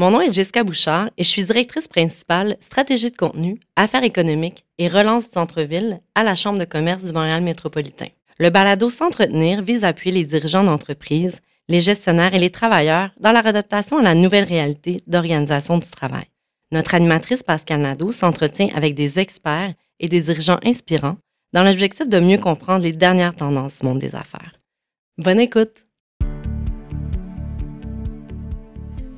Mon nom est Jessica Bouchard et je suis directrice principale stratégie de contenu, affaires économiques et relance du centre-ville à la Chambre de commerce du Montréal métropolitain. Le balado S'entretenir vise à appuyer les dirigeants d'entreprise, les gestionnaires et les travailleurs dans la adaptation à la nouvelle réalité d'organisation du travail. Notre animatrice Pascal Nadeau s'entretient avec des experts et des dirigeants inspirants dans l'objectif de mieux comprendre les dernières tendances du monde des affaires. Bonne écoute!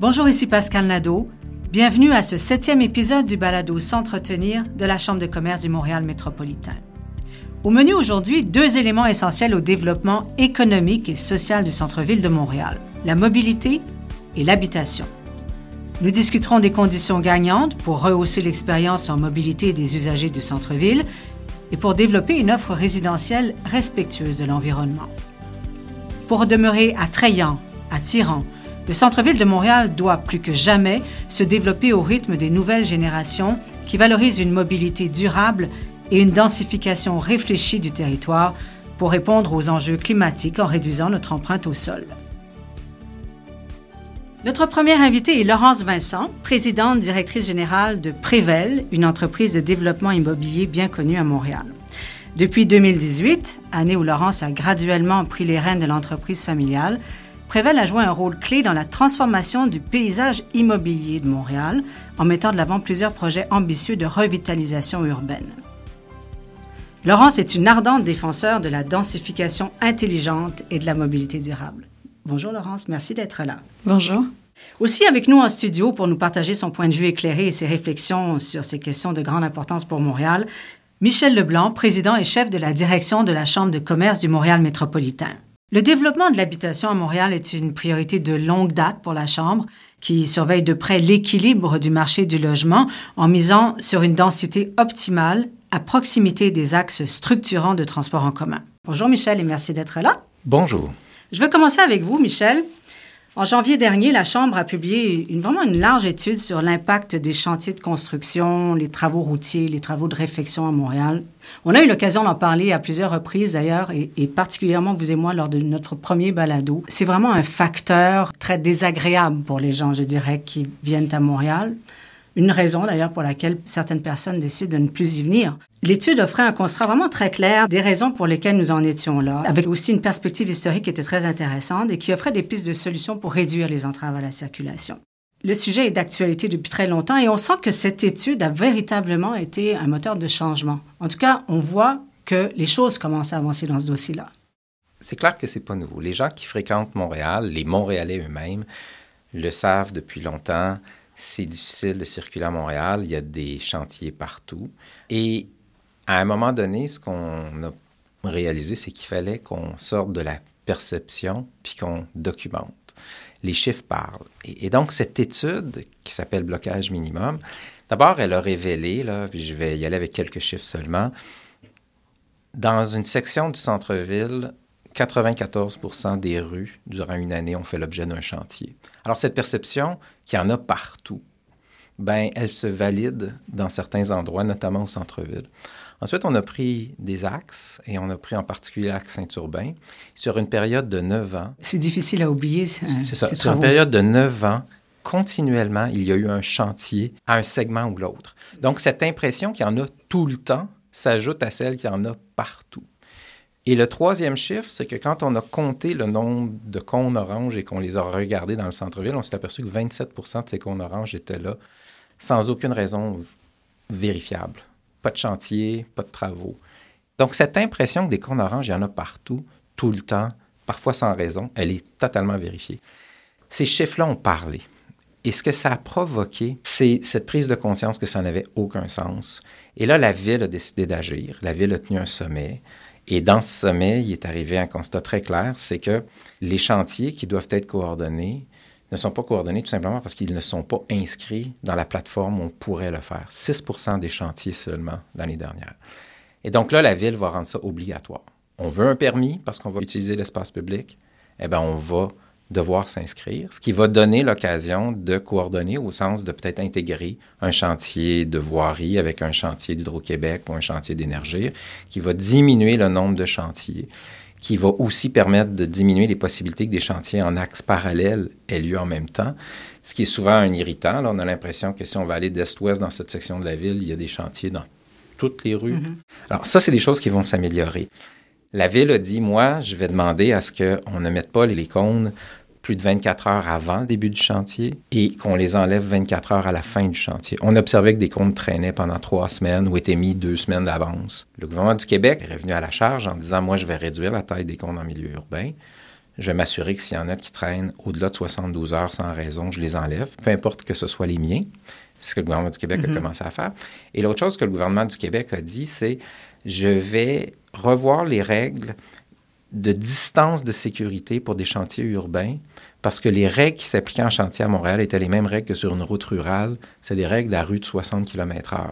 Bonjour, ici Pascal Nadeau. Bienvenue à ce septième épisode du balado S'entretenir de la Chambre de commerce du Montréal métropolitain. Au menu aujourd'hui, deux éléments essentiels au développement économique et social du centre-ville de Montréal, la mobilité et l'habitation. Nous discuterons des conditions gagnantes pour rehausser l'expérience en mobilité des usagers du centre-ville et pour développer une offre résidentielle respectueuse de l'environnement. Pour demeurer attrayant, attirant, le centre-ville de Montréal doit plus que jamais se développer au rythme des nouvelles générations qui valorisent une mobilité durable et une densification réfléchie du territoire pour répondre aux enjeux climatiques en réduisant notre empreinte au sol. Notre première invitée est Laurence Vincent, présidente directrice générale de Prével, une entreprise de développement immobilier bien connue à Montréal. Depuis 2018, année où Laurence a graduellement pris les rênes de l'entreprise familiale, Prével a joué un rôle clé dans la transformation du paysage immobilier de Montréal en mettant de l'avant plusieurs projets ambitieux de revitalisation urbaine. Laurence est une ardente défenseur de la densification intelligente et de la mobilité durable. Bonjour Laurence, merci d'être là. Bonjour. Aussi avec nous en studio pour nous partager son point de vue éclairé et ses réflexions sur ces questions de grande importance pour Montréal, Michel Leblanc, président et chef de la direction de la Chambre de commerce du Montréal métropolitain. Le développement de l'habitation à Montréal est une priorité de longue date pour la Chambre, qui surveille de près l'équilibre du marché du logement en misant sur une densité optimale à proximité des axes structurants de transport en commun. Bonjour Michel et merci d'être là. Bonjour. Je vais commencer avec vous, Michel. En janvier dernier, la Chambre a publié une, vraiment une large étude sur l'impact des chantiers de construction, les travaux routiers, les travaux de réfection à Montréal. On a eu l'occasion d'en parler à plusieurs reprises d'ailleurs, et, et, particulièrement vous et moi lors de notre premier balado. C'est vraiment un facteur très désagréable pour les gens, je dirais, qui viennent à Montréal. Une raison d'ailleurs pour laquelle certaines personnes décident de ne plus y venir. L'étude offrait un constat vraiment très clair des raisons pour lesquelles nous en étions là, avec aussi une perspective historique qui était très intéressante et qui offrait des pistes de solutions pour réduire les entraves à la circulation. Le sujet est d'actualité depuis très longtemps et on sent que cette étude a véritablement été un moteur de changement. En tout cas, on voit que les choses commencent à avancer dans ce dossier-là. C'est clair que c'est pas nouveau. Les gens qui fréquentent Montréal, les Montréalais eux-mêmes, le savent depuis longtemps c'est difficile de circuler à Montréal. Il y a des chantiers partout. Et à un moment donné, ce qu'on a réalisé, c'est qu'il fallait qu'on sorte de la perception puis qu'on documente. Les chiffres parlent. Et, donc, cette étude qui s'appelle Blocage minimum, d'abord, elle a révélé, là, puis je vais y aller avec quelques chiffres seulement, dans une section du centre-ville, 94% des rues, durant une année, ont fait l'objet d'un chantier. Alors, cette perception, qu'il y en a partout, ben, elle se valide dans certains endroits, notamment au centre-ville. Ensuite, on a pris des axes, et on a pris en particulier l'axe Saint-Urbain, sur une période de neuf ans. C'est difficile à oublier. C'est ça. Sur une période de neuf ans, continuellement, il y a eu un chantier à un segment ou l'autre. Donc, cette impression qu'il y en a tout le temps s'ajoute à celle qu'il y en a partout. Et le troisième chiffre, c'est que quand on a compté le nombre de cônes oranges et qu'on les a regardés dans le centre-ville, on s'est aperçu que 27% de ces cônes oranges étaient là sans aucune raison vérifiable. Pas de chantier, pas de travaux. Donc cette impression que des cônes oranges, il y en a partout, tout le temps, parfois sans raison, elle est totalement vérifiée. Ces chiffres-là ont parlé. Et ce que ça a provoqué, c'est cette prise de conscience que ça n'avait aucun sens. Et là, la ville a décidé d'agir. La ville a tenu un sommet. Et dans ce sommet, il est arrivé un constat très clair, c'est que les chantiers qui doivent être coordonnés ne sont pas coordonnés tout simplement parce qu'ils ne sont pas inscrits dans la plateforme où on pourrait le faire. 6% des chantiers seulement l'année dernière. Et donc là, la ville va rendre ça obligatoire. On veut un permis parce qu'on va utiliser l'espace public. Eh bien, on va devoir s'inscrire, ce qui va donner l'occasion de coordonner au sens de peut-être intégrer un chantier de voirie avec un chantier d'Hydro-Québec ou un chantier d'énergie, qui va diminuer le nombre de chantiers qui va aussi permettre de diminuer les possibilités que des chantiers en axe parallèle aient lieu en même temps, ce qui est souvent un irritant. Là, on a l'impression que si on va aller d'est-ouest dans cette section de la ville, il y a des chantiers dans toutes les rues. Mm-hmm. Alors ça, c'est des choses qui vont s'améliorer. La ville a dit, moi, je vais demander à ce qu'on ne mette pas les cônes plus de 24 heures avant le début du chantier et qu'on les enlève 24 heures à la fin du chantier. On observait que des cônes traînaient pendant trois semaines ou étaient mis deux semaines d'avance. Le gouvernement du Québec est revenu à la charge en disant, moi, je vais réduire la taille des cônes en milieu urbain. Je vais m'assurer que s'il y en a qui traînent au-delà de 72 heures sans raison, je les enlève, peu importe que ce soit les miens. C'est ce que le gouvernement du Québec a mm-hmm. commencé à faire. Et l'autre chose que le gouvernement du Québec a dit, c'est je vais revoir les règles de distance de sécurité pour des chantiers urbains parce que les règles qui s'appliquaient en chantier à Montréal étaient les mêmes règles que sur une route rurale. C'est des règles de la rue de 60 km/h.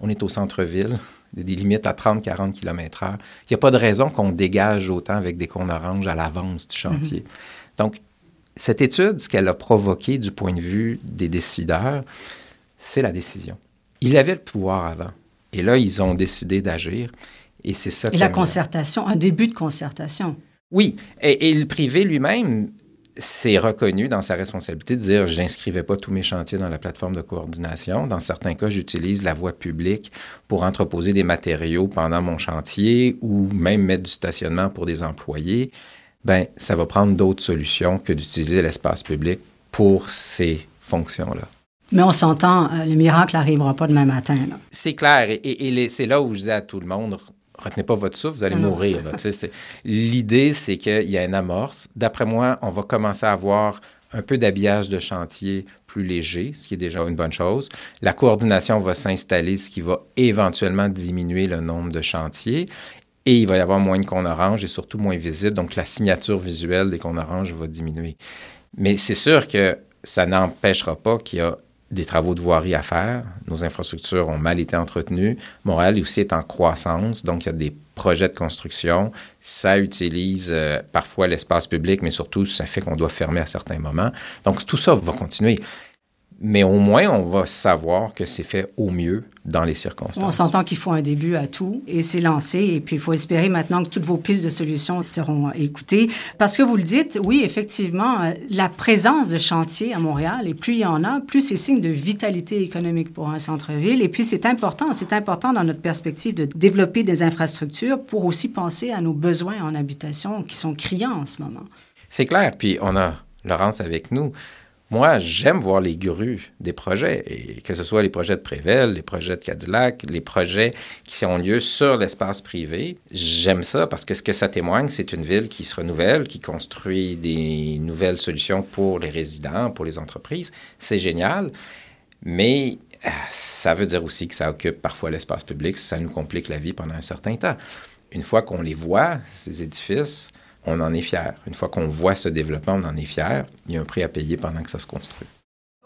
On est au centre-ville, des limites à 30-40 km/h. Il n'y a pas de raison qu'on dégage autant avec des cônes oranges à l'avance du chantier. Mm-hmm. Donc, cette étude, ce qu'elle a provoqué du point de vue des décideurs, c'est la décision. Il avait le pouvoir avant. Et là, ils ont décidé d'agir. Et c'est ça. Et la concertation, un début de concertation. Oui. Et, le privé lui-même s'est reconnu dans sa responsabilité de dire je n'inscrivais pas tous mes chantiers dans la plateforme de coordination. Dans certains cas, j'utilise la voie publique pour entreposer des matériaux pendant mon chantier ou même mettre du stationnement pour des employés. Ben, ça va prendre d'autres solutions que d'utiliser l'espace public pour ces fonctions-là. Mais on s'entend, euh, le miracle n'arrivera pas demain matin. C'est clair. Et, et c'est là où je dis à tout le monde, retenez pas votre souffle, vous allez mourir. L'idée, c'est qu'il y a une amorce. D'après moi, on va commencer à avoir un peu d'habillage de chantier plus léger, ce qui est déjà une bonne chose. La coordination va s'installer, ce qui va éventuellement diminuer le nombre de chantiers. Et il va y avoir moins de cônes orange et surtout moins visible. Donc, la signature visuelle des cônes orange va diminuer. Mais c'est sûr que ça n'empêchera pas qu'il y a des travaux de voirie à faire. Nos infrastructures ont mal été entretenues. Montréal aussi est en croissance, donc il y a des projets de construction. Ça utilise euh, parfois l'espace public, mais surtout, ça fait qu'on doit fermer à certains moments. Donc tout ça va continuer mais au moins, on va savoir que c'est fait au mieux dans les circonstances. On s'entend qu'il faut un début à tout et c'est lancé. Et puis, il faut espérer maintenant que toutes vos pistes de solutions seront écoutées. Parce que vous le dites, oui, effectivement, euh, la présence de chantiers à Montréal, et plus il y en a, plus c'est signe de vitalité économique pour un centre-ville. Et puis, c'est important, c'est important dans notre perspective de développer des infrastructures pour aussi penser à nos besoins en habitation qui sont criants en ce moment. C'est clair. Puis, on a Laurence avec nous. Moi, j'aime voir les grues des projets, et que ce soit les projets de Prével, les projets de Cadillac, les projets qui ont lieu sur l'espace privé. J'aime ça parce que ce que ça témoigne, c'est une ville qui se renouvelle, qui construit des nouvelles solutions pour les résidents, pour les entreprises. C'est génial, mais euh, ça veut dire aussi que ça occupe parfois l'espace public, ça nous complique la vie pendant un certain temps. Une fois qu'on les voit, ces édifices, on en est fier. Une fois qu'on voit ce développement, on en est fier. Il y a un prix à payer pendant que ça se construit.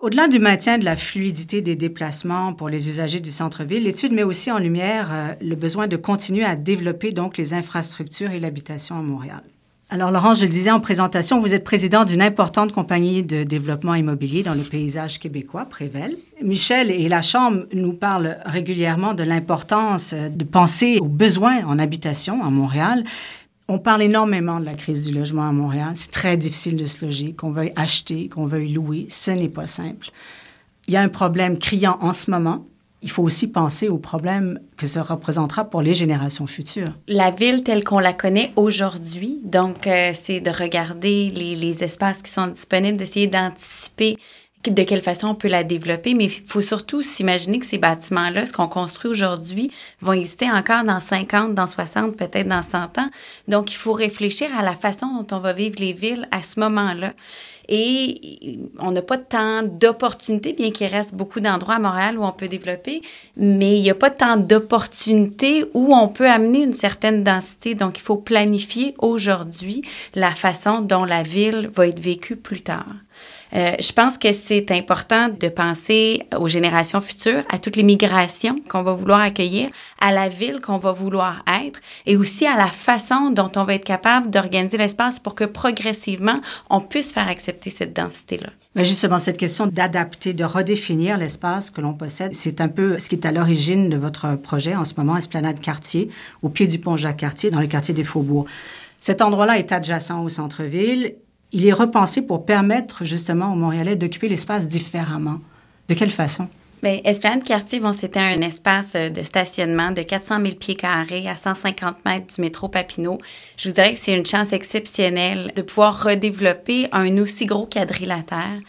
Au-delà du maintien de la fluidité des déplacements pour les usagers du centre-ville, l'étude met aussi en lumière euh, le besoin de continuer à développer donc les infrastructures et l'habitation à Montréal. Alors, Laurent, je le disais en présentation, vous êtes président d'une importante compagnie de développement immobilier dans le paysage québécois, Prével. Michel et la Chambre nous parlent régulièrement de l'importance de penser aux besoins en habitation à Montréal, on parle énormément de la crise du logement à Montréal. C'est très difficile de se loger, qu'on veuille acheter, qu'on veuille louer. Ce n'est pas simple. Il y a un problème criant en ce moment. Il faut aussi penser au problème que ça représentera pour les générations futures. La ville telle qu'on la connaît aujourd'hui, donc euh, c'est de regarder les, les, espaces qui sont disponibles, d'essayer d'anticiper de quelle façon on peut la développer, mais il faut surtout s'imaginer que ces bâtiments-là, ce qu'on construit aujourd'hui, vont exister encore dans 50, dans 60, peut-être dans 100 ans. Donc, il faut réfléchir à la façon dont on va vivre les villes à ce moment-là. Et on n'a pas tant d'opportunités, bien qu'il reste beaucoup d'endroits à Montréal où on peut développer, mais il n'y a pas tant d'opportunités où on peut amener une certaine densité. Donc, il faut planifier aujourd'hui la façon dont la ville va être vécue plus tard. Euh, je pense que c'est important de penser aux générations futures, à toutes les migrations qu'on va vouloir accueillir, à la ville qu'on va vouloir être et aussi à la façon dont on va être capable d'organiser l'espace pour que progressivement, on puisse faire accepter cette densité-là. Mais justement, cette question d'adapter, de redéfinir l'espace que l'on possède, c'est un peu ce qui est à l'origine de votre projet en ce moment, Esplanade Quartier, au pied du pont Jacques-Cartier, dans le quartier des Faubourgs. Cet endroit-là est adjacent au centre-ville. Il est repensé pour permettre justement aux Montréalais d'occuper l'espace différemment. De quelle façon? Bien, Esplanade Quartier, bon, c'était un espace euh, de stationnement de 400 000 pieds carrés à 150 mètres du métro Papineau. Je vous dirais que c'est une chance exceptionnelle de pouvoir redévelopper un aussi gros quadrilatère.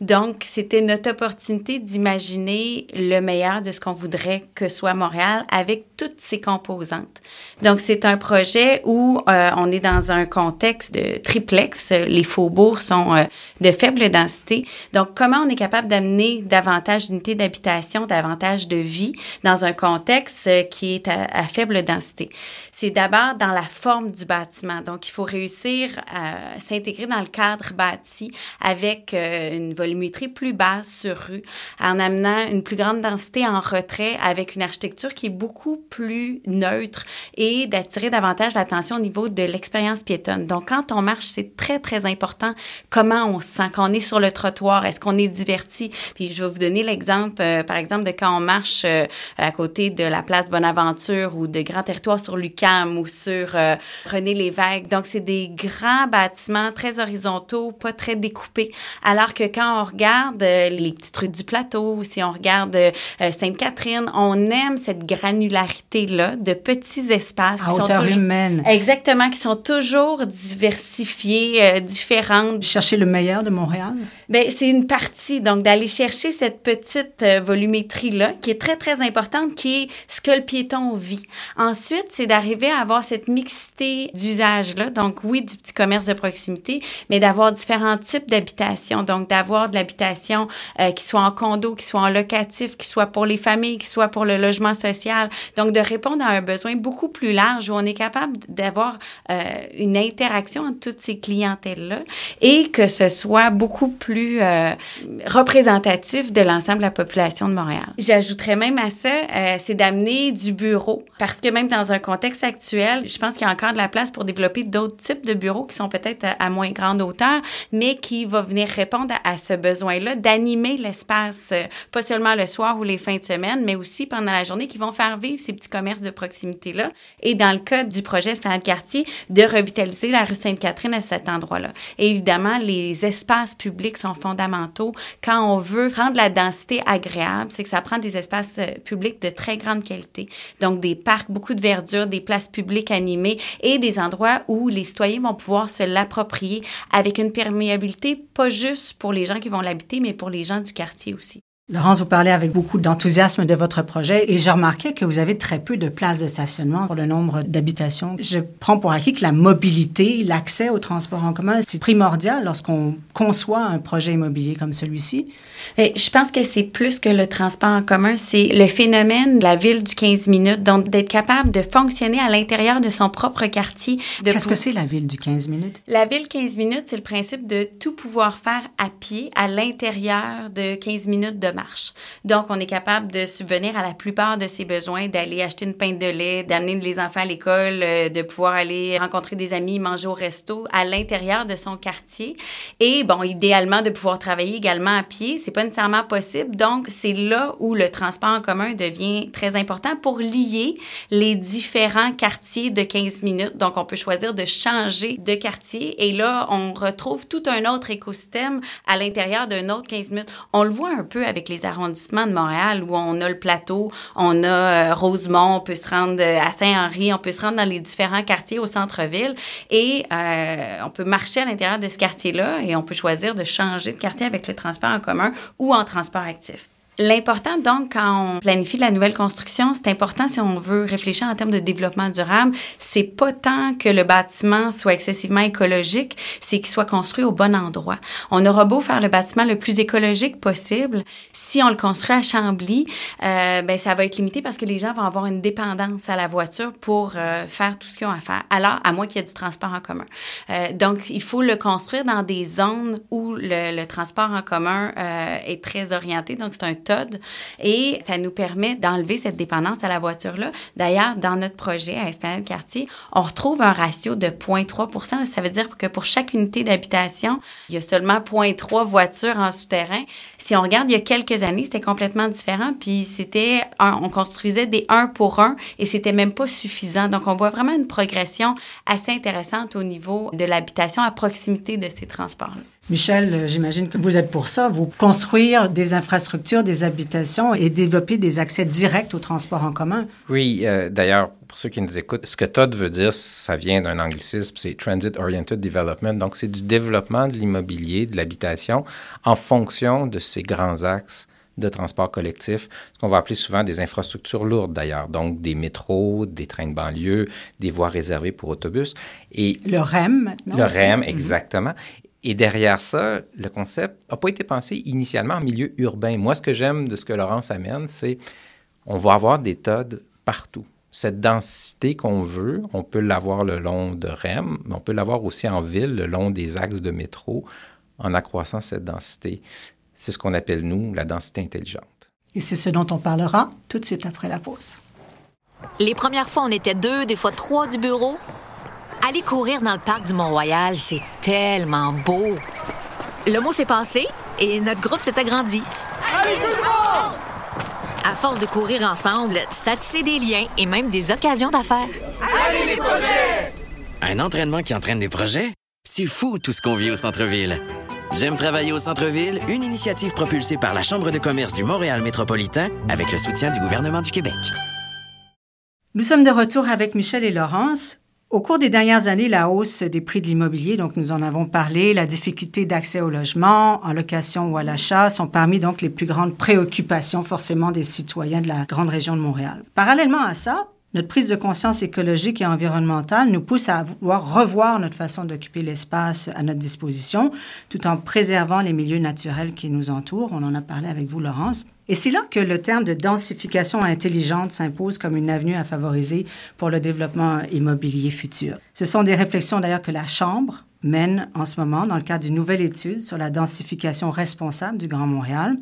Donc, c'était notre opportunité d'imaginer le meilleur de ce qu'on voudrait que soit Montréal avec toutes ses composantes. Donc, c'est un projet où euh, on est dans un contexte de triplex. Les faubourgs sont euh, de faible densité. Donc, comment on est capable d'amener davantage d'unités d'habitation, davantage de vie dans un contexte euh, qui est à, à faible densité? c'est d'abord dans la forme du bâtiment. Donc, il faut réussir à s'intégrer dans le cadre bâti avec une volumétrie plus basse sur rue, en amenant une plus grande densité en retrait avec une architecture qui est beaucoup plus neutre et d'attirer davantage l'attention au niveau de l'expérience piétonne. Donc, quand on marche, c'est très, très important comment on se sent, quand est sur le trottoir, est-ce qu'on est diverti? Puis, je vais vous donner l'exemple, euh, par exemple, de quand on marche euh, à côté de la place Bonaventure ou de Grand Territoire sur Lucas ou sur euh, René Lévesque. Donc, c'est des grands bâtiments très horizontaux, pas très découpés. Alors que quand on regarde les petites rues du plateau, si on regarde Sainte-Catherine, on aime cette granularité-là de petits espaces. À qui hauteur sont toujours, humaine. Exactement, qui sont toujours diversifiés, différentes. Chercher le meilleur de Montréal? Bien, c'est une partie. Donc, d'aller chercher cette petite volumétrie-là, qui est très, très importante, qui est ce que le piéton vit. Ensuite, c'est d'arriver à avoir cette mixité d'usage-là. Donc, oui, du petit commerce de proximité, mais d'avoir différents types d'habitation. Donc, d'avoir de l'habitation euh, qui soit en condo, qui soit en locatif, qui soit pour les familles, qui soit pour le logement social. Donc, de répondre à un besoin beaucoup plus large où on est capable d'avoir euh, une interaction entre toutes ces clientèles-là et que ce soit beaucoup plus euh, représentatif de l'ensemble de la population de Montréal. J'ajouterais même à ça, euh, c'est d'amener du bureau parce que même dans un contexte actuel, je pense qu'il y a encore de la place pour développer d'autres types de bureaux qui sont peut-être à, moins grande hauteur, mais qui va venir répondre à, ce besoin-là d'animer l'espace, euh, pas seulement le soir ou les fins de semaine, mais aussi pendant la journée, qui vont faire vivre ces petits commerces de proximité-là. Et dans le cas du projet de Quartier, de revitaliser la rue Sainte-Catherine à cet endroit-là. évidemment, les espaces publics sont fondamentaux. Quand on veut rendre la densité agréable, c'est que ça prend des espaces euh, publics de très grande qualité. Donc, des parcs, beaucoup de verdure, des places publiques animées et des endroits où les citoyens vont pouvoir se l'approprier avec une perméabilité pas juste pour les gens qui vont l'habiter, mais pour les gens du quartier aussi. Laurence, vous parlez avec beaucoup d'enthousiasme de votre projet et j'ai remarqué que vous avez très peu de places de stationnement pour le nombre d'habitations. Je prends pour acquis que la mobilité, l'accès au transport en commun, c'est primordial lorsqu'on conçoit un projet immobilier comme celui-ci. Je pense que c'est plus que le transport en commun, c'est le phénomène de la ville du 15 minutes, donc d'être capable de fonctionner à l'intérieur de son propre quartier. Qu'est-ce que c'est la ville du 15 minutes? La ville 15 minutes, c'est le principe de tout pouvoir faire à pied à l'intérieur de 15 minutes de marche. Donc, on est capable de subvenir à la plupart de ses besoins, d'aller acheter une pinte de lait, d'amener les enfants à l'école, euh, de pouvoir aller rencontrer des amis, manger au resto à l'intérieur de son quartier. Et bon, idéalement, de pouvoir travailler également à pied. C'est pas nécessairement possible. Donc, c'est là où le transport en commun devient très important pour lier les différents quartiers de 15 minutes. Donc, on peut choisir de changer de quartier et là, on retrouve tout un autre écosystème à l'intérieur d'un autre 15 minutes. On le voit un peu avec les arrondissements de Montréal où on a le plateau, on a euh, Rosemont, on peut se rendre euh, à Saint-Henri, on peut se rendre dans les différents quartiers au centre-ville et euh, on peut marcher à l'intérieur de ce quartier-là et on peut choisir de changer de quartier avec le transport en commun ou en transport actif. L'important, donc, quand on planifie la nouvelle construction, c'est important si on veut réfléchir en termes de développement durable, c'est pas tant que le bâtiment soit excessivement écologique, c'est qu'il soit construit au bon endroit. On aura beau faire le bâtiment le plus écologique possible, si on le construit à Chambly, euh, ben ça va être limité parce que les gens vont avoir une dépendance à la voiture pour euh, faire tout ce qu'ils ont à faire. Alors, à moins qu'il y ait du transport en commun. Euh, donc, il faut le construire dans des zones où le, le transport en commun est très orienté. Donc, c'est un Et ça nous permet d'enlever cette dépendance à la voiture-là. D'ailleurs, dans notre projet à Esplanade Quartier, on retrouve un ratio de 0,3 Ça veut dire que pour chaque unité d'habitation, il y a seulement 0,3 voitures en souterrain. Si on regarde il y a quelques années, c'était complètement différent. Puis c'était, on construisait des un pour un et c'était même pas suffisant. Donc on voit vraiment une progression assez intéressante au niveau de l'habitation à proximité de ces transports-là. Michel, euh, j'imagine que vous êtes pour ça, vous construire des infrastructures, des habitations et développer des accès directs au transport en commun. Oui, euh, d'ailleurs, pour ceux qui nous écoutent, ce que TOD veut dire, ça vient d'un anglicisme, c'est Transit Oriented Development. Donc, c'est du développement de l'immobilier, de l'habitation en fonction de ces grands axes de transport collectif, ce qu'on va appeler souvent des infrastructures lourdes d'ailleurs, donc des métros, des trains de banlieue, des voies réservées pour autobus. Et le REM maintenant. Le REM, mhm. exactement. Et derrière ça, le concept n'a pas été pensé initialement en milieu urbain. Moi, ce que j'aime de ce que Laurence amène, c'est on va avoir des TOD partout. Cette densité qu'on veut, on peut l'avoir le long de REM, mais on peut l'avoir aussi en ville, le long des axes de métro, en accroissant cette densité. C'est ce qu'on appelle, nous, la densité intelligente. Et c'est ce dont on parlera tout de suite après la pause. Les premières fois, on était deux, des fois trois du bureau. Aller courir dans le parc du Mont-Royal, c'est tellement beau. Le mot s'est passé et notre groupe s'est agrandi. Allez, tout le monde! À force de courir ensemble, ça tissait des liens et même des occasions d'affaires. Allez, les projets! Un entraînement qui entraîne des projets? C'est fou tout ce qu'on vit au centre-ville. J'aime travailler au centre-ville, une initiative propulsée par la Chambre de commerce du Montréal métropolitain avec le soutien du gouvernement du Québec. Nous sommes de retour avec Michel et Laurence. Au cours des dernières années, la hausse des prix de l'immobilier, donc nous en avons parlé, la difficulté d'accès au logement, en location ou à l'achat sont parmi donc les plus grandes préoccupations forcément des citoyens de la grande région de Montréal. Parallèlement à ça, notre prise de conscience écologique et environnementale nous pousse à vouloir revoir notre façon d'occuper l'espace à notre disposition, tout en préservant les milieux naturels qui nous entourent. On en a parlé avec vous, Laurence. Et c'est là que le terme de densification intelligente s'impose comme une avenue à favoriser pour le développement immobilier futur. Ce sont des réflexions d'ailleurs que la Chambre mène en ce moment dans le cadre d'une nouvelle étude sur la densification responsable du Grand Montréal.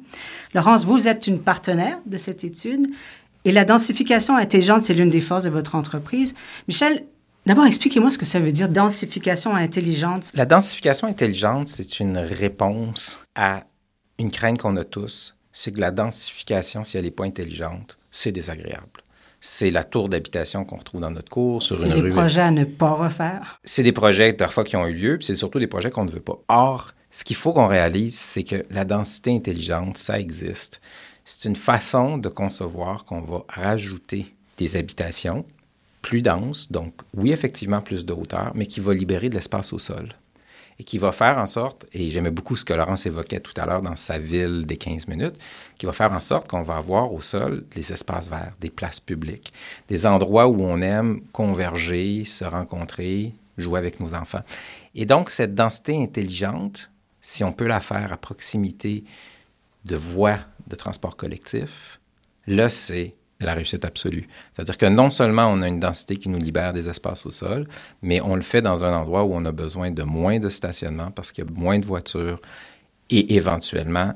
Laurence, vous êtes une partenaire de cette étude et la densification intelligente, c'est l'une des forces de votre entreprise. Michel, D'abord, expliquez-moi ce que ça veut dire, densification intelligente. La densification intelligente, c'est une réponse à une crainte qu'on a tous, c'est que la densification, si elle n'est pas intelligente, c'est désagréable. C'est la tour d'habitation qu'on retrouve dans notre cours, sur une rue. C'est des projets à ne pas refaire. C'est des projets, parfois, qui ont eu lieu, puis c'est surtout des projets qu'on ne veut pas. Or, ce qu'il faut qu'on réalise, c'est que la densité intelligente, ça existe. C'est une façon de concevoir qu'on va rajouter des habitations plus denses, donc oui, effectivement, plus de hauteur, mais qui va libérer de l'espace au sol et qui va faire en sorte, et j'aimais beaucoup ce que Laurence évoquait tout à l'heure dans sa ville des 15 minutes, qui va faire en sorte qu'on va avoir au sol des espaces verts, des places publiques, des endroits où on aime converger, se rencontrer, jouer avec nos enfants. Et donc, cette densité intelligente, si on peut la faire à proximité de voies de transport collectif, là, c'est la réussite absolue. C'est-à-dire que non seulement on a une densité qui nous libère des espaces au sol, mais on le fait dans un endroit où on a besoin de moins de stationnement parce qu'il y a moins de voitures et éventuellement,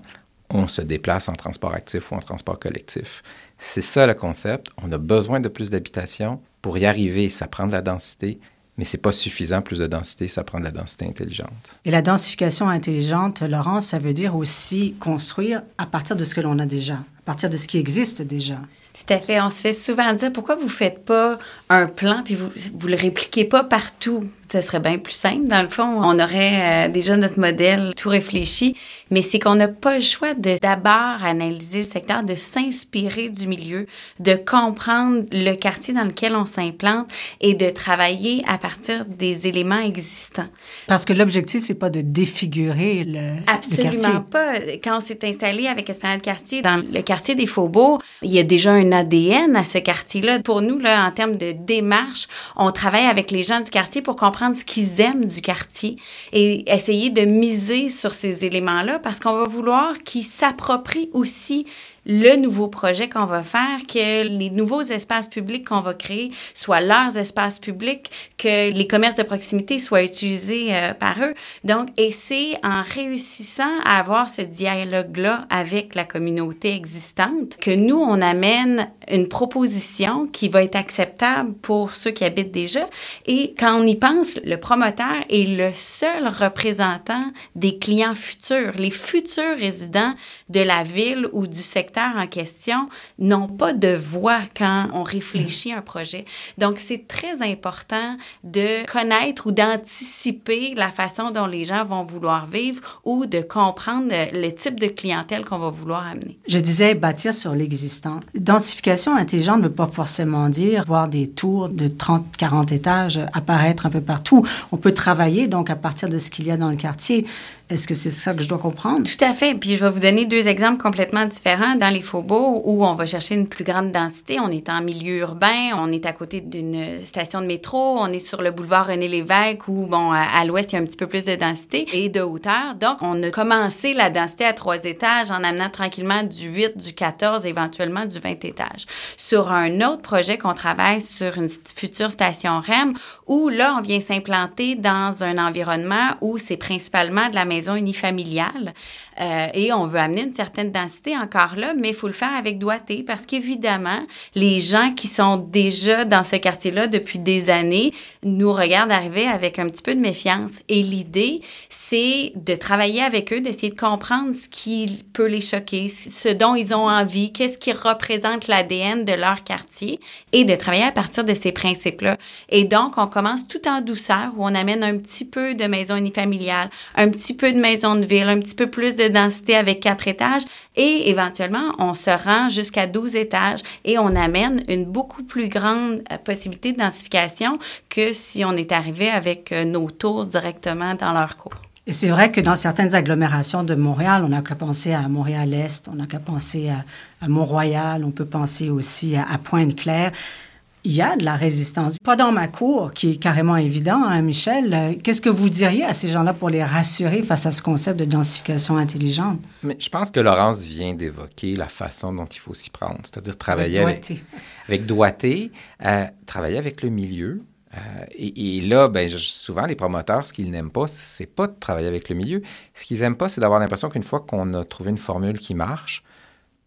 on se déplace en transport actif ou en transport collectif. C'est ça le concept. On a besoin de plus d'habitations. Pour y arriver, ça prend de la densité, mais c'est pas suffisant, plus de densité, ça prend de la densité intelligente. Et la densification intelligente, Laurence, ça veut dire aussi construire à partir de ce que l'on a déjà, à partir de ce qui existe déjà. Tout à fait. On se fait souvent dire pourquoi vous ne faites pas un plan puis vous ne le répliquez pas partout? Ce serait bien plus simple. Dans le fond, on aurait euh, déjà notre modèle tout réfléchi, mais c'est qu'on n'a pas le choix de d'abord analyser le secteur, de s'inspirer du milieu, de comprendre le quartier dans lequel on s'implante et de travailler à partir des éléments existants. Parce que l'objectif, c'est pas de défigurer le, Absolument pas. Quand on s'est installé avec Esplanade Quartier, dans le quartier des Faubourgs, il y a déjà un ADN à ce quartier-là. Pour nous, là, en termes de démarche, on travaille avec les gens du quartier pour comprendre ce qu'ils aiment du quartier et essayer de miser sur ces éléments-là parce qu'on va vouloir qu'ils s'approprient aussi le nouveau projet qu'on va faire, que les nouveaux espaces publics qu'on va créer soient leurs espaces publics, que les commerces de proximité soient utilisés euh, par eux. Donc, et c'est en réussissant à avoir ce dialogue-là avec la communauté existante que nous, on amène une proposition qui va être acceptable pour ceux qui habitent déjà. Et quand on y pense, le promoteur est le seul représentant des clients futurs. Les futurs résidents de la ville ou du secteur en question n'ont pas de voix quand on réfléchit à un projet. Donc, c'est très important de connaître ou d'anticiper la façon dont les gens vont vouloir vivre ou de comprendre le type de clientèle qu'on va vouloir amener. Je disais bâtir sur l'existant. Densification intelligente ne veut pas forcément dire voir des tours de 30, 40 étages apparaître un peu partout. On peut travailler donc à partir de ce qu'il y a dans le quartier. Est-ce que c'est ça que je dois comprendre? Tout à fait. Puis je vais vous donner deux exemples complètement différents. Dans les faubourgs, où on va chercher une plus grande densité, on est en milieu urbain, on est à côté d'une station de métro, on est sur le boulevard René-Lévesque, où, bon, à, l'ouest, il y a un petit peu plus de densité et de hauteur. Donc, on a commencé la densité à trois étages en amenant tranquillement du 8, du 14, éventuellement du 20 étages. Sur un autre projet qu'on travaille sur une future station REM, où là, on vient s'implanter dans un environnement où c'est principalement de la maison unifamiliale euh, et on veut amener une certaine densité encore là, mais il faut le faire avec doigté parce qu'évidemment, les gens qui sont déjà dans ce quartier-là depuis des années nous regardent arriver avec un petit peu de méfiance. Et l'idée, c'est de travailler avec eux, d'essayer de comprendre ce qui peut les choquer, ce dont ils ont envie, qu'est-ce qui représente l'ADN de leur quartier et de travailler à partir de ces principes-là. Et donc, on commence tout en douceur où on amène un petit peu de maison unifamiliale, un petit peu de maison de ville, un petit peu plus de densité avec quatre étages et éventuellement, on se rend jusqu'à 12 étages et on amène une beaucoup plus grande euh, possibilité de densification que si on est arrivé avec euh, nos tours directement dans leur cours. Et c'est vrai que dans certaines agglomérations de Montréal, on n'a qu'à penser à Montréal-Est, on n'a qu'à penser à, Mont-Royal, on peut penser aussi à Pointe-Claire il y a de la résistance. Pas dans ma cour, qui est carrément évident, hein, Michel. Euh, qu'est-ce que vous diriez à ces gens-là pour les rassurer face à ce concept de densification intelligente? Mais je pense que Laurence vient d'évoquer la façon dont il faut s'y prendre, c'est-à-dire travailler avec, avec doigté, euh, travailler avec le milieu. Euh, et, là, ben, souvent, les promoteurs, ce qu'ils n'aiment pas, c'est pas de travailler avec le milieu. Ce qu'ils n'aiment pas, c'est d'avoir l'impression qu'une fois qu'on a trouvé une formule qui marche,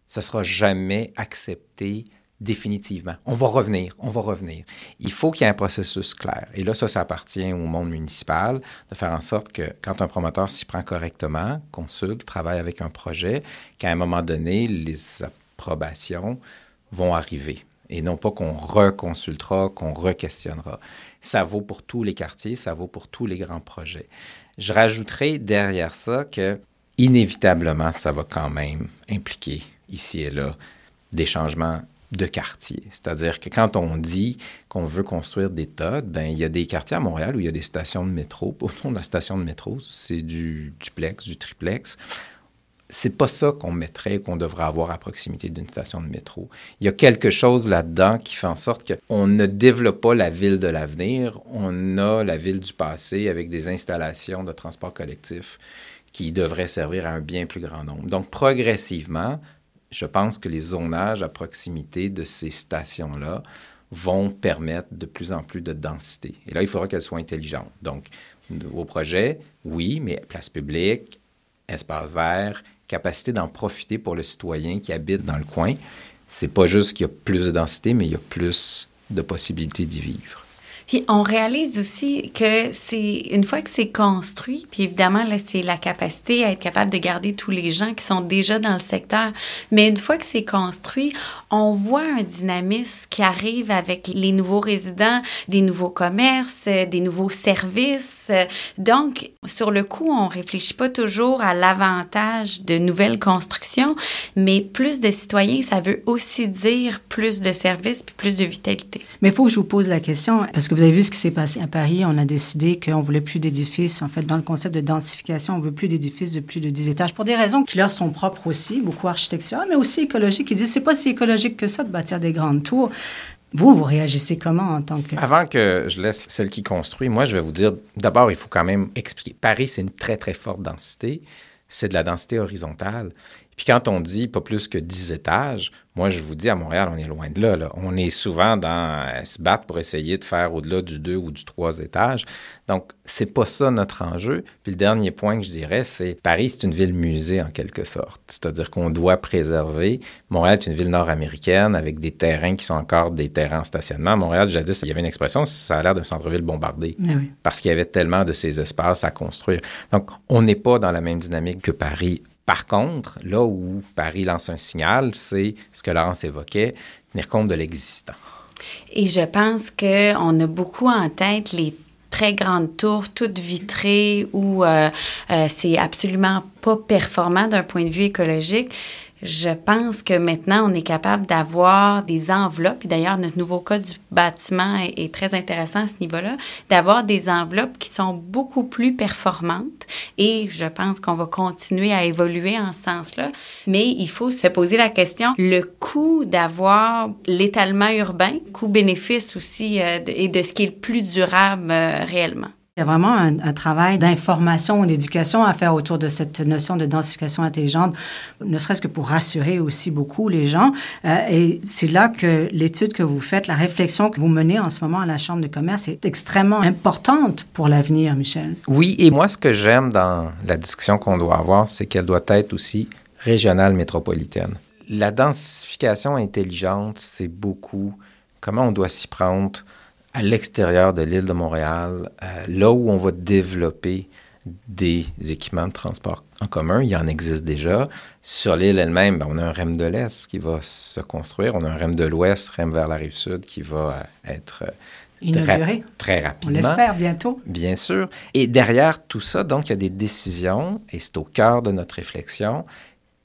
ça sera jamais accepté définitivement. On va revenir, on va revenir. Il faut qu'il y ait un processus clair. Et là, ça, ça appartient au monde municipal de faire en sorte que quand un promoteur s'y prend correctement, consulte, travaille avec un projet, qu'à un moment donné, les approbations vont arriver. Et non pas qu'on reconsultera, qu'on requestionnera. Ça vaut pour tous les quartiers, ça vaut pour tous les grands projets. Je rajouterai derrière ça que, inévitablement, ça va quand même impliquer ici et là des changements de quartier. C'est-à-dire que quand on dit qu'on veut construire des TOD, ben il y a des quartiers à Montréal où il y a des stations de métro. Pour nous, la station de métro, c'est du duplex, du triplex. C'est pas ça qu'on mettrait, qu'on devrait avoir à proximité d'une station de métro. Il y a quelque chose là-dedans qui fait en sorte qu'on ne développe pas la ville de l'avenir, on a la ville du passé avec des installations de transport collectif qui devraient servir à un bien plus grand nombre. Donc, progressivement, je pense que les zonages à proximité de ces stations-là vont permettre de plus en plus de densité. Et là, il faudra qu'elles soient intelligentes. Donc, vos projets, oui, mais place publique, espace vert, capacité d'en profiter pour le citoyen qui habite dans le coin. C'est pas juste qu'il y a plus de densité, mais il y a plus de possibilités d'y vivre. Puis on réalise aussi que c'est une fois que c'est construit, puis évidemment là c'est la capacité à être capable de garder tous les gens qui sont déjà dans le secteur, mais une fois que c'est construit, on voit un dynamisme qui arrive avec les nouveaux résidents, des nouveaux commerces, des nouveaux services. Donc sur le coup, on réfléchit pas toujours à l'avantage de nouvelles constructions, mais plus de citoyens, ça veut aussi dire plus de services puis plus de vitalité. Mais faut que je vous pose la question parce que vous avez vu ce qui s'est passé à Paris. On a décidé qu'on voulait plus d'édifices. En fait, dans le concept de densification, on veut plus d'édifices de plus de 10 étages pour des raisons qui leur sont propres aussi, beaucoup architecturales, mais aussi écologiques. Ils disent c'est pas si écologique que ça de bâtir des grandes tours. Vous, vous réagissez comment en tant que... Avant que je laisse celle qui construit, moi, je vais vous dire, d'abord, il faut quand même expliquer. Paris, c'est une très, très forte densité. C'est de la densité horizontale. Puis quand on dit pas plus que 10 étages, moi, je vous dis, à Montréal, on est loin de là. là. On est souvent dans euh, se battre pour essayer de faire au-delà du 2 ou du 3 étages. Donc, c'est pas ça notre enjeu. Puis le dernier point que je dirais, c'est Paris, c'est une ville musée en quelque sorte. C'est-à-dire qu'on doit préserver. Montréal est une ville nord-américaine avec des terrains qui sont encore des terrains en stationnement. Montréal, jadis, il y avait une expression, ça a l'air d'un centre-ville bombardé. Ah oui. Parce qu'il y avait tellement de ces espaces à construire. Donc, on n'est pas dans la même dynamique que Paris par contre, là où Paris lance un signal, c'est ce que Laurence évoquait, tenir compte de l'existant. Et je pense qu'on a beaucoup en tête les très grandes tours, toutes vitrées, où euh, euh, c'est absolument pas performant d'un point de vue écologique. Je pense que maintenant, on est capable d'avoir des enveloppes, et d'ailleurs, notre nouveau code du bâtiment est, est très intéressant à ce niveau-là, d'avoir des enveloppes qui sont beaucoup plus performantes. Et je pense qu'on va continuer à évoluer en ce sens-là. Mais il faut se poser la question, le coût d'avoir l'étalement urbain, coût-bénéfice aussi, euh, et de ce qui est le plus durable euh, réellement. Il y a vraiment un, travail d'information d'éducation à faire autour de cette notion de densification intelligente, ne serait-ce que pour rassurer aussi beaucoup les gens. Euh, et c'est là que l'étude que vous faites, la réflexion que vous menez en ce moment à la Chambre de commerce est extrêmement importante pour l'avenir, Michel. Oui, et moi, ce que j'aime dans la discussion qu'on doit avoir, c'est qu'elle doit être aussi régionale métropolitaine. La densification intelligente, c'est beaucoup comment on doit s'y prendre à l'extérieur de l'île de Montréal, euh, là où on va développer des équipements de transport en commun. Il y en existe déjà. Sur l'île elle-même, ben, on a un REM de l'Est qui va se construire. On a un REM de l'Ouest, REM vers la rive sud, qui va euh, être euh, Inauguré. très On rapidement. l'espère bientôt. Bien sûr. Et derrière tout ça, donc, il y a des décisions, et c'est au cœur de notre réflexion.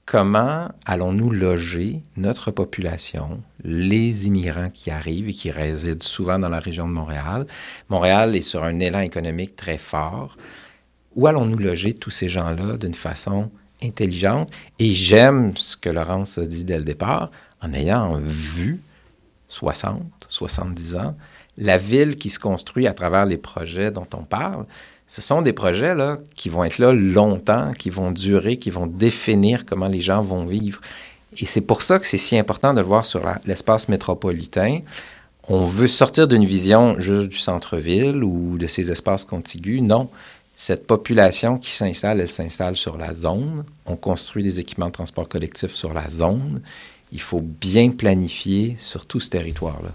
Comment allons-nous loger notre population, les immigrants qui arrivent et qui résident souvent dans la région de Montréal? Montréal est sur un élan économique très fort. Où allons-nous loger tous ces gens-là d'une façon intelligente? Et j'aime ce que Laurence a dit dès le départ, en ayant vu 60, 70 ans, la ville qui se construit à travers les projets dont on parle, ce sont des projets là, qui vont être là longtemps, qui vont durer, qui vont définir comment les gens vont vivre. Et c'est pour ça que c'est si important de le voir sur l'espace métropolitain. On veut sortir d'une vision juste du centre-ville ou de ces espaces contigus. Non. Cette population qui s'installe, elle s'installe sur la zone. On construit des équipements de transport collectif sur la zone. Il faut bien planifier sur tout ce territoire-là.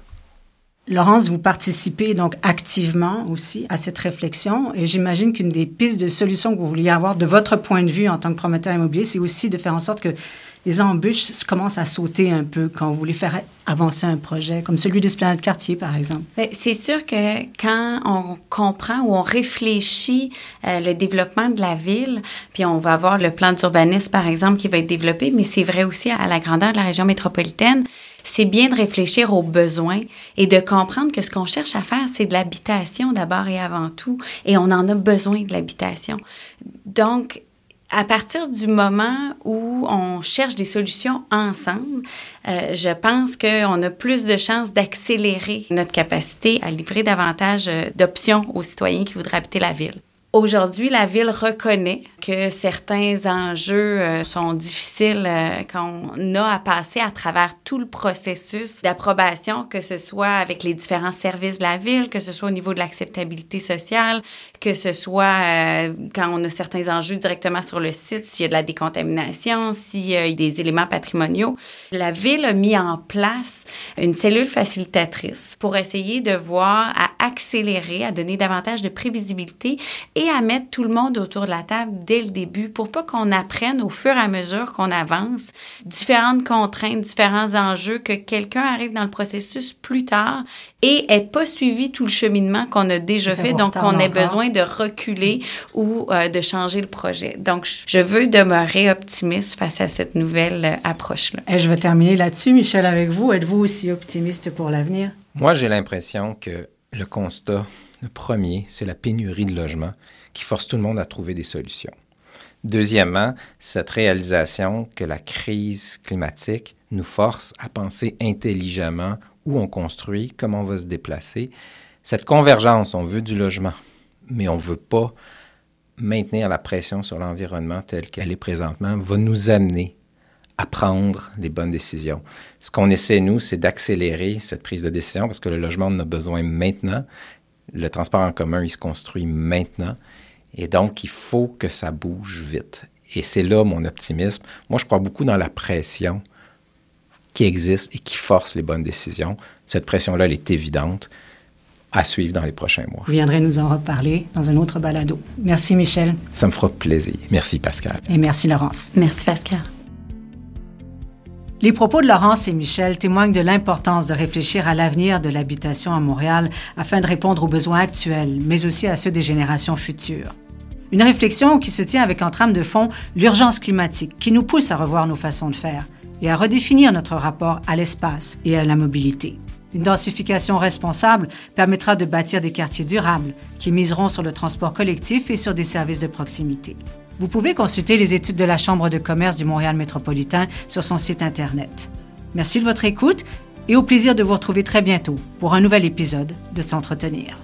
Laurence, vous participez donc activement aussi à cette réflexion et j'imagine qu'une des pistes de solutions que vous vouliez avoir de votre point de vue en tant que promoteur immobilier, c'est aussi de faire en sorte que les embûches commencent à sauter un peu quand vous voulez faire avancer un projet, comme celui d'Esplanade Quartier, par exemple. Ben, C'est sûr que quand on comprend ou on réfléchit euh, le développement de la ville, puis on va avoir le plan d'urbanisme, par exemple, qui va être développé, mais c'est vrai aussi à la grandeur de la région métropolitaine, c'est bien de réfléchir aux besoins et de comprendre que ce qu'on cherche à faire, c'est de l'habitation d'abord et avant tout, et on en a besoin de l'habitation. Donc, à partir du moment où on cherche des solutions ensemble, euh, je pense qu'on a plus de chances d'accélérer notre capacité à livrer davantage euh, d'options aux citoyens qui voudraient habiter la ville. Aujourd'hui, la ville reconnaît que certains enjeux euh, sont difficiles euh, quand on a à passer à travers tout le processus d'approbation, que ce soit avec les différents services de la ville, que ce soit au niveau de l'acceptabilité sociale, que ce soit euh, quand on a certains enjeux directement sur le site, s'il y a de la décontamination, s'il y a des éléments patrimoniaux. La ville a mis en place une cellule facilitatrice pour essayer de voir à accélérer, à donner davantage de prévisibilité et à mettre tout le monde autour de la table dès le début pour pas qu'on apprenne au fur et à mesure qu'on avance différentes contraintes, différents enjeux, que quelqu'un arrive dans le processus plus tard et ait pas suivi tout le cheminement qu'on a déjà Ça fait, donc retarde on ait encore. besoin de reculer ou euh, de changer le projet. Donc, je veux demeurer optimiste face à cette nouvelle euh, approche-là. Et je vais terminer là-dessus, Michel, avec vous. Êtes-vous aussi optimiste pour l'avenir? Moi, j'ai l'impression que le constat, le premier, c'est la pénurie de logements qui force tout le monde à trouver des solutions. Deuxièmement, cette réalisation que la crise climatique nous force à penser intelligemment où on construit, comment on va se déplacer. Cette convergence, on veut du logement, mais on ne veut pas maintenir la pression sur l'environnement telle qu'elle est présentement, va nous amener à prendre les bonnes décisions. Ce qu'on essaie, nous, c'est d'accélérer cette prise de décision parce que le logement en a besoin maintenant. Le transport en commun, il se construit maintenant. Et donc, il faut que ça bouge vite. Et c'est là mon optimisme. Moi, je crois beaucoup dans la pression qui existe et qui force les bonnes décisions. Cette pression-là, elle est évidente à suivre dans les prochains mois. Vous viendrez nous en reparler dans un autre balado. Merci Michel. Ça me fera plaisir. Merci Pascal. Et merci Laurence. Merci Pascal. Les propos de Laurence et Michel témoignent de l'importance de réfléchir à l'avenir de l'habitation à Montréal afin de répondre aux besoins actuels, mais aussi à ceux des générations futures. Une réflexion qui se tient avec en trame de fond l'urgence climatique, qui nous pousse à revoir nos façons de faire et à redéfinir notre rapport à l'espace et à la mobilité. Une densification responsable permettra de bâtir des quartiers durables qui miseront sur le transport collectif et sur des services de proximité. Vous pouvez consulter les études de la Chambre de commerce du Montréal métropolitain sur son site Internet. Merci de votre écoute et au plaisir de vous retrouver très bientôt pour un nouvel épisode de S'entretenir.